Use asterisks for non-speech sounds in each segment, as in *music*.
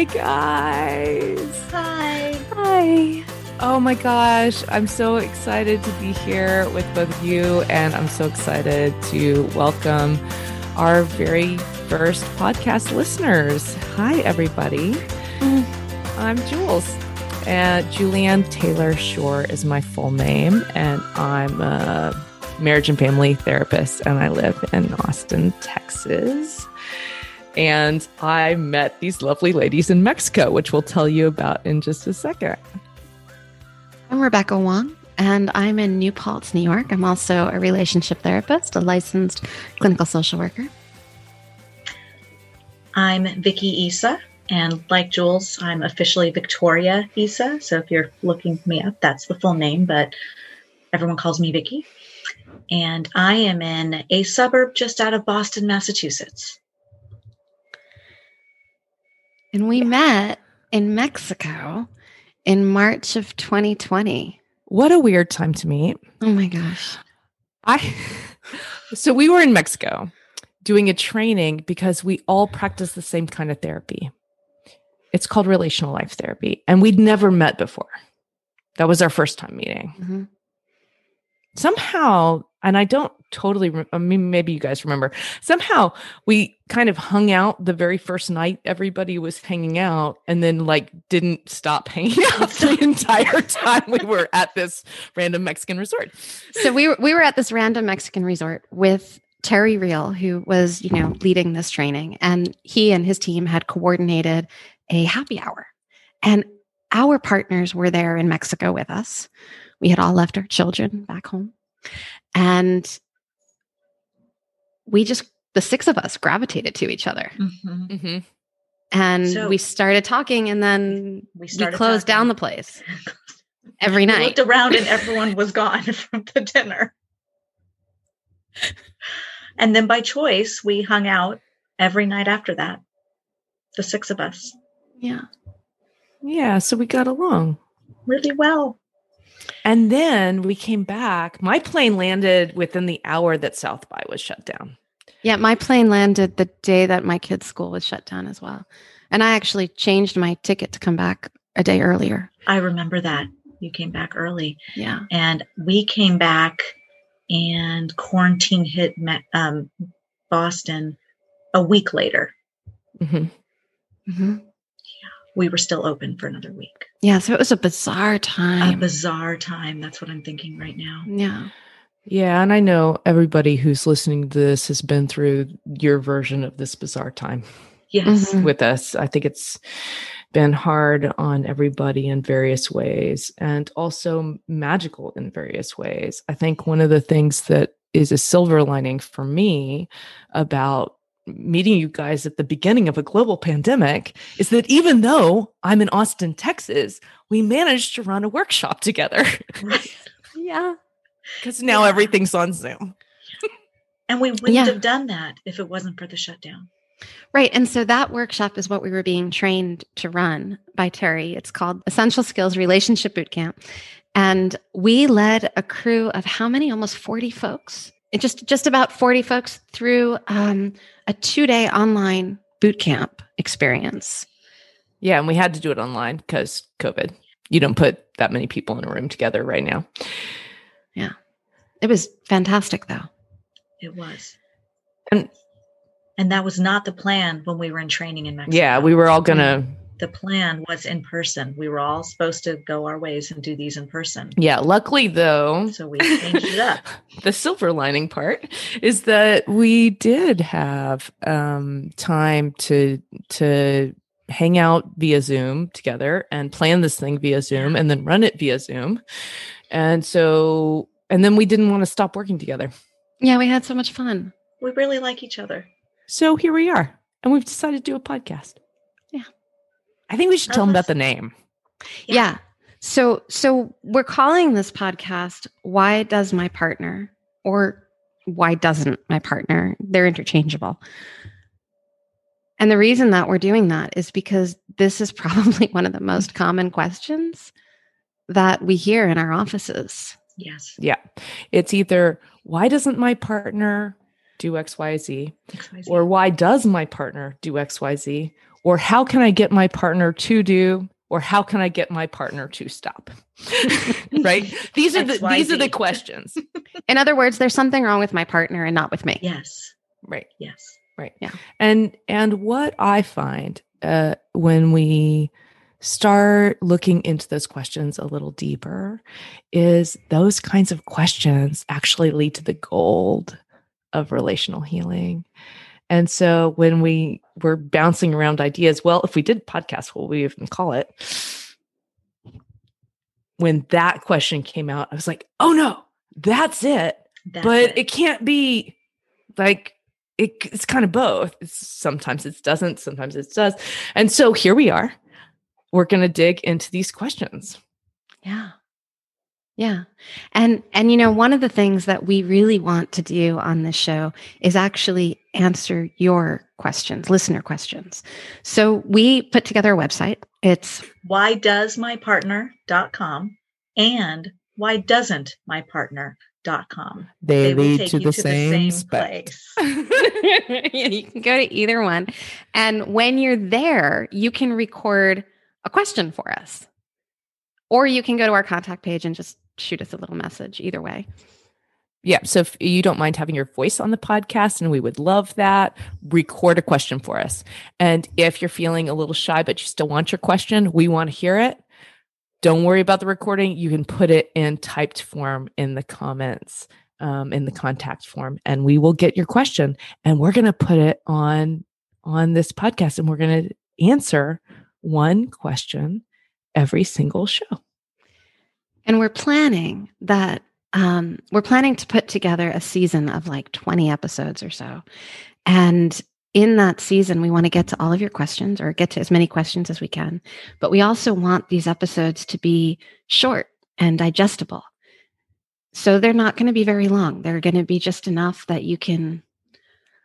Hi, guys. Hi. Hi. Oh my gosh, I'm so excited to be here with both of you, and I'm so excited to welcome our very first podcast listeners. Hi, everybody. Mm. I'm Jules, and Julianne Taylor Shore is my full name, and I'm a marriage and family therapist, and I live in Austin, Texas. And I met these lovely ladies in Mexico, which we'll tell you about in just a second. I'm Rebecca Wong, and I'm in New Paltz, New York. I'm also a relationship therapist, a licensed clinical social worker. I'm Vicki Issa, and like Jules, I'm officially Victoria Issa. So if you're looking me up, that's the full name, but everyone calls me Vicki. And I am in a suburb just out of Boston, Massachusetts. And we met in Mexico in March of 2020. What a weird time to meet. Oh my gosh. I *laughs* so we were in Mexico doing a training because we all practice the same kind of therapy. It's called relational life therapy and we'd never met before. That was our first time meeting. Mm-hmm. Somehow and I don't totally, re- I mean, maybe you guys remember, somehow we kind of hung out the very first night everybody was hanging out and then like didn't stop hanging *laughs* out the entire time we were at this random Mexican resort. So we were, we were at this random Mexican resort with Terry Real, who was, you know, leading this training. And he and his team had coordinated a happy hour. And our partners were there in Mexico with us. We had all left our children back home. And we just, the six of us gravitated to each other. Mm-hmm. Mm-hmm. And so we started talking, and then we, we closed talking. down the place every night. *laughs* We looked around, and *laughs* everyone was gone *laughs* from the dinner. and then by choice, we hung out every night after that. The six of us. Yeah. Yeah. So we got along really well. And then we came back. My plane landed within the hour that South by was shut down. Yeah, my plane landed the day that my kids' school was shut down as well. And I actually changed my ticket to come back a day earlier. I remember that. You came back early. Yeah. And we came back and quarantine hit um, Boston a week later. Mm-hmm. Mm-hmm we were still open for another week. Yeah, so it was a bizarre time. A bizarre time. That's what I'm thinking right now. Yeah. Yeah, and I know everybody who's listening to this has been through your version of this bizarre time. Yes. Mm-hmm. With us. I think it's been hard on everybody in various ways and also magical in various ways. I think one of the things that is a silver lining for me about meeting you guys at the beginning of a global pandemic is that even though I'm in Austin, Texas, we managed to run a workshop together. *laughs* Yeah. Because now yeah. everything's on Zoom. and we wouldn't yeah. have done that if it wasn't for the shutdown. Right. And so that workshop is what we were being trained to run by Terry. It's called Essential Skills Relationship Bootcamp. And we led a crew of how many? Almost 40 folks. It just just about 40 folks through um, a two-day online boot camp experience. Yeah, and we had to do it online because COVID. You don't put that many people in a room together right now. Yeah. It was fantastic though. It was. And And that was not the plan when we were in training in Mexico. yeah, we were all gonna The plan was in person. We were all supposed to go our ways and do these in person. Yeah, luckily though, So we changed it up. *laughs* the silver lining part is that we did have um, time to to hang out via Zoom together and plan this thing via Zoom and then run it via Zoom. And so and then we didn't want to stop working together. Yeah, we had so much fun. We really like each other. So here we are. And we've decided to do a podcast. Yeah. I think we should tell them about the name. Yeah. So so we're calling this podcast Why Does My Partner or Why Doesn't My Partner? They're interchangeable. And the reason that we're doing that is because this is *laughs* probably one of the most common questions that we hear in our offices. Yes. Yeah. It's either why doesn't my partner do XYZ? XYZ. or why does my partner do xyz or how can i get my partner to do or how can i get my partner to stop *laughs* right these are the these are the questions In other words, there's something wrong with my partner and not with me. yes. right Yes. Right. Yeah. And and what i find uh when we start looking into those questions a little deeper is those kinds of questions actually lead to the gold of relational healing and so when we were bouncing around ideas well if we did podcast what would we even call it? When that question came out i was like oh no that's it. That's but it. it can't be like it, it's kind of both. It's, sometimes it doesn't sometimes it does. And so here we are. We're going to dig into these questions. Yeah. Yeah. And and you know, one of the things that we really want to do on this show is actually answer your questions, listener questions. So we put together a website. It's why does my partner.com and why doesn't my partner.com. they, will lead to the to same, the same spec. place. *laughs* *laughs* yeah, you can go to either one. And when you're there, you can record a question for us. Or you can go to our contact page and just shoot us a little message either way. yeah so if you don't mind having your voice on the podcast and we would love that record a question for us. And if you're feeling a little shy but you still want your question we want to hear it don't worry about the recording. You can put it in typed form in the comments um, in the contact form and we will get your question. And we're going to put it on on this podcast and we're going to answer one question every single show And we're planning that um, we're planning to put together a season of like 20 episodes or so. And in that season, we want to get to all of your questions or get to as many questions as we can. But we also want these episodes to be short and digestible. So they're not going to be very long. They're going to be just enough that you can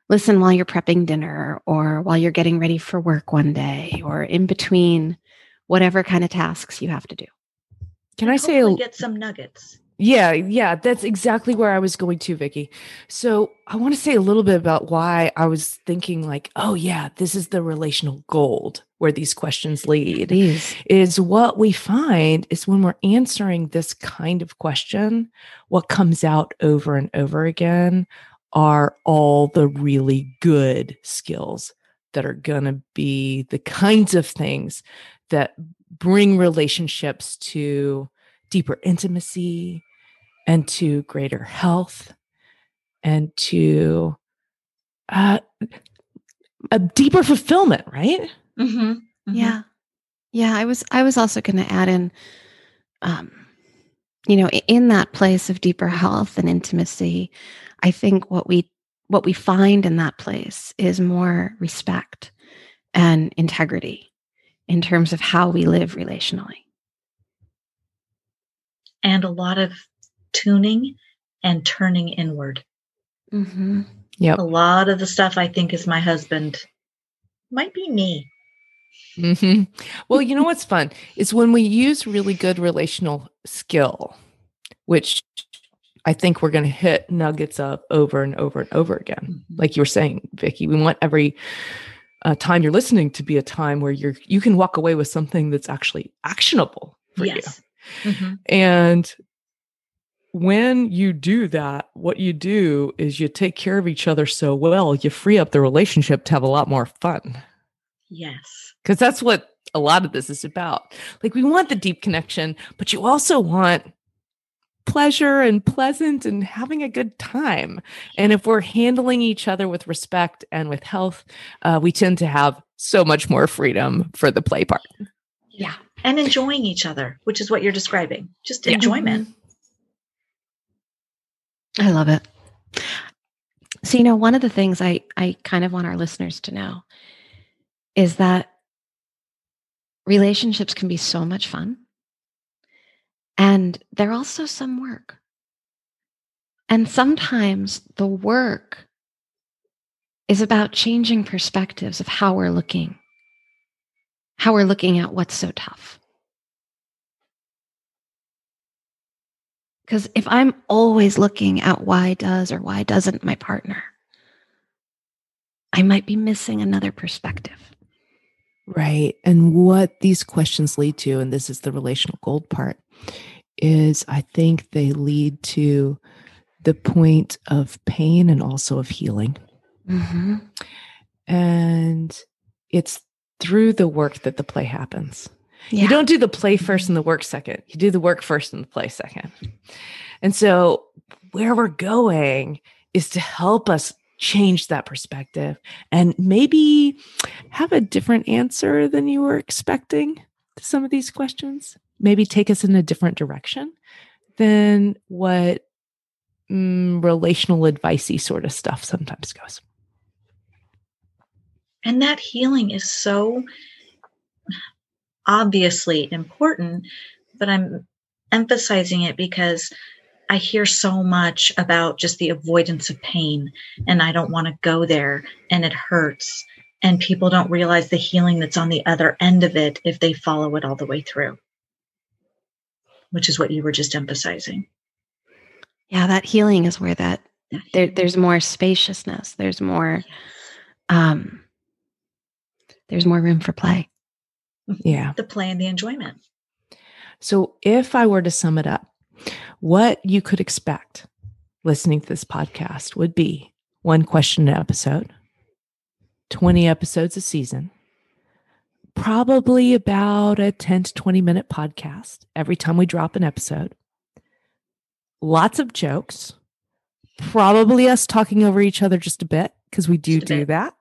listen while you're prepping dinner or while you're getting ready for work one day or in between whatever kind of tasks you have to do. Can i say get some nuggets. Yeah, yeah, that's exactly where I was going to, Vicki. So I want to say a little bit about why I was thinking, like, oh, yeah, this is the relational gold where these questions lead. Please. Is what we find is when we're answering this kind of question, what comes out over and over again are all the really good skills that are going to be the kinds of things that bring relationships to deeper intimacy and to greater health and to uh, a deeper fulfillment, right? Mm-hmm. Yeah. Yeah, I was I was also going to add in um you know, in that place of deeper health and intimacy, I think what we what we find in that place is more respect and integrity in terms of how we live relationally. And a lot of tuning and turning inward. Mm-hmm. A lot of the stuff I think is my husband might be me. hmm Well, you know what's *laughs* fun is when we use really good relational skill, which I think we're going to hit nuggets of over and over and over again. Mhm. Like you were saying, Vicki, we want every uh, time you're listening to be a time where you're you can walk away with something that's actually actionable for you. yes. Mhm. And when you do that, what you do is you take care of each other so well, you free up the relationship to have a lot more fun. Yes. Because that's what a lot of this is about. Like, we want the deep connection, but you also want pleasure and pleasant and having a good time. And if we're handling each other with respect and with health, uh, we tend to have so much more freedom for the play part. Yeah. And enjoying each other, which is what you're describing. Just Yeah. enjoyment. I love it. So, you know, one of the things I, I kind of want our listeners to know is that relationships can be so much fun and they're also some work. And sometimes the work is about changing perspectives of how we're looking, how we're looking at what's so tough. Because if I'm always looking at why does or why doesn't my partner, I might be missing another perspective. Right. And what these questions lead to, and this is the relational gold part, is I think they lead to the point of pain and also of healing. Mm-hmm. And it's through the work that the play happens. Yeah. You don't do the play first and the work second. You do the work first and the play second. And so, where we're going is to help us change that perspective and maybe have a different answer than you were expecting to some of these questions. Maybe take us in a different direction than what mm, relational advicey sort of stuff sometimes goes. And that healing is so obviously important, but I'm emphasizing it because I hear so much about just the avoidance of pain and I don't want to go there and it hurts. And people don't realize the healing that's on the other end of it if they follow it all the way through, which is what you were just emphasizing. Yeah, that healing is where that That there, there's more spaciousness. There's more um there's more room for play. Yeah. the play and the enjoyment. So, if I were to sum it up, what you could expect listening to this podcast would be one question an episode, 20 episodes a season, probably about a 10 to 20 minute podcast every time we drop an episode, lots of jokes, probably us talking over each other just a bit because we do do that.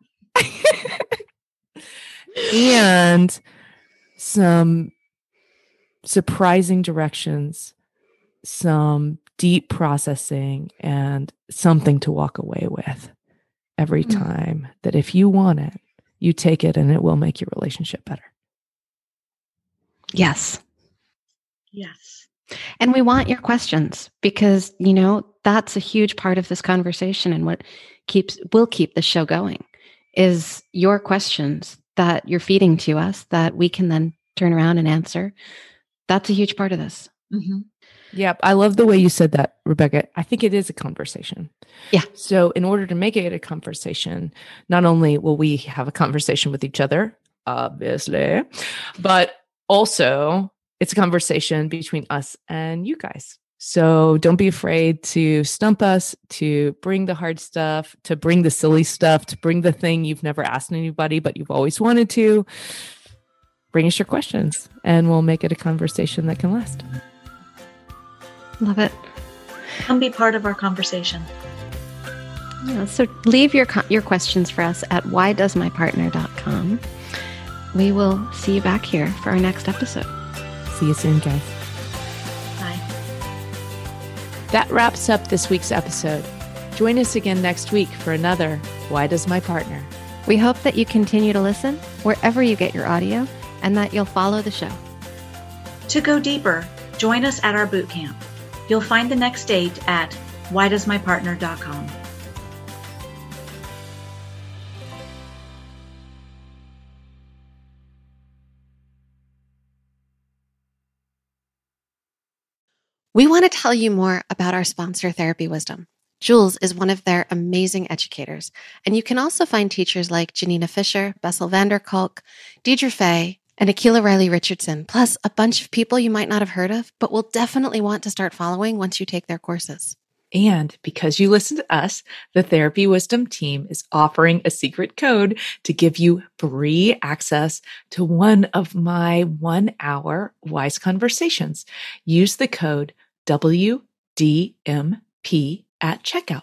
and some surprising directions, some deep processing, and something to walk away with every Mm. time that if you want it, you take it and it will make your relationship better. Yes. Yes. And we want your questions because, you know, that's a huge part of this conversation and what keeps will keep the show going is your questions that you're feeding to us that we can then turn around and answer. That's a huge part of this. hmm Yep. I love the way you said that, Rebecca. I think it is a conversation. Yeah. So, in order to make it a conversation, not only will we have a conversation with each other, obviously, but also it's a conversation between us and you guys. So, don't be afraid to stump us, to bring the hard stuff, to bring the silly stuff, to bring the thing you've never asked anybody, but you've always wanted to. Bring us your questions and we'll make it a conversation that can last. Love it. Come be part of our conversation. Yeah, so leave your your questions for us at whydoesmypartner.com. We will see you back here for our next episode. See you soon, guys. Bye. That wraps up this week's episode. Join us again next week for another Why Does My Partner? We hope that you continue to listen wherever you get your audio and that you'll follow the show. To go deeper, join us at our boot camp. You'll find the next date at whydoesmypartner.com. We want to tell you more about our sponsor, Therapy Wisdom. Jules is one of their amazing educators, and you can also find teachers like Janina Fisher, Bessel van der Kolk, Deirdre Fay, and Akila Riley Richardson, plus a bunch of people you might not have heard of, but will definitely want to start following once you take their courses. And because you listen to us, the Therapy Wisdom team is offering a secret code to give you free access to one of my one hour wise conversations. Use the code WDMP at checkout.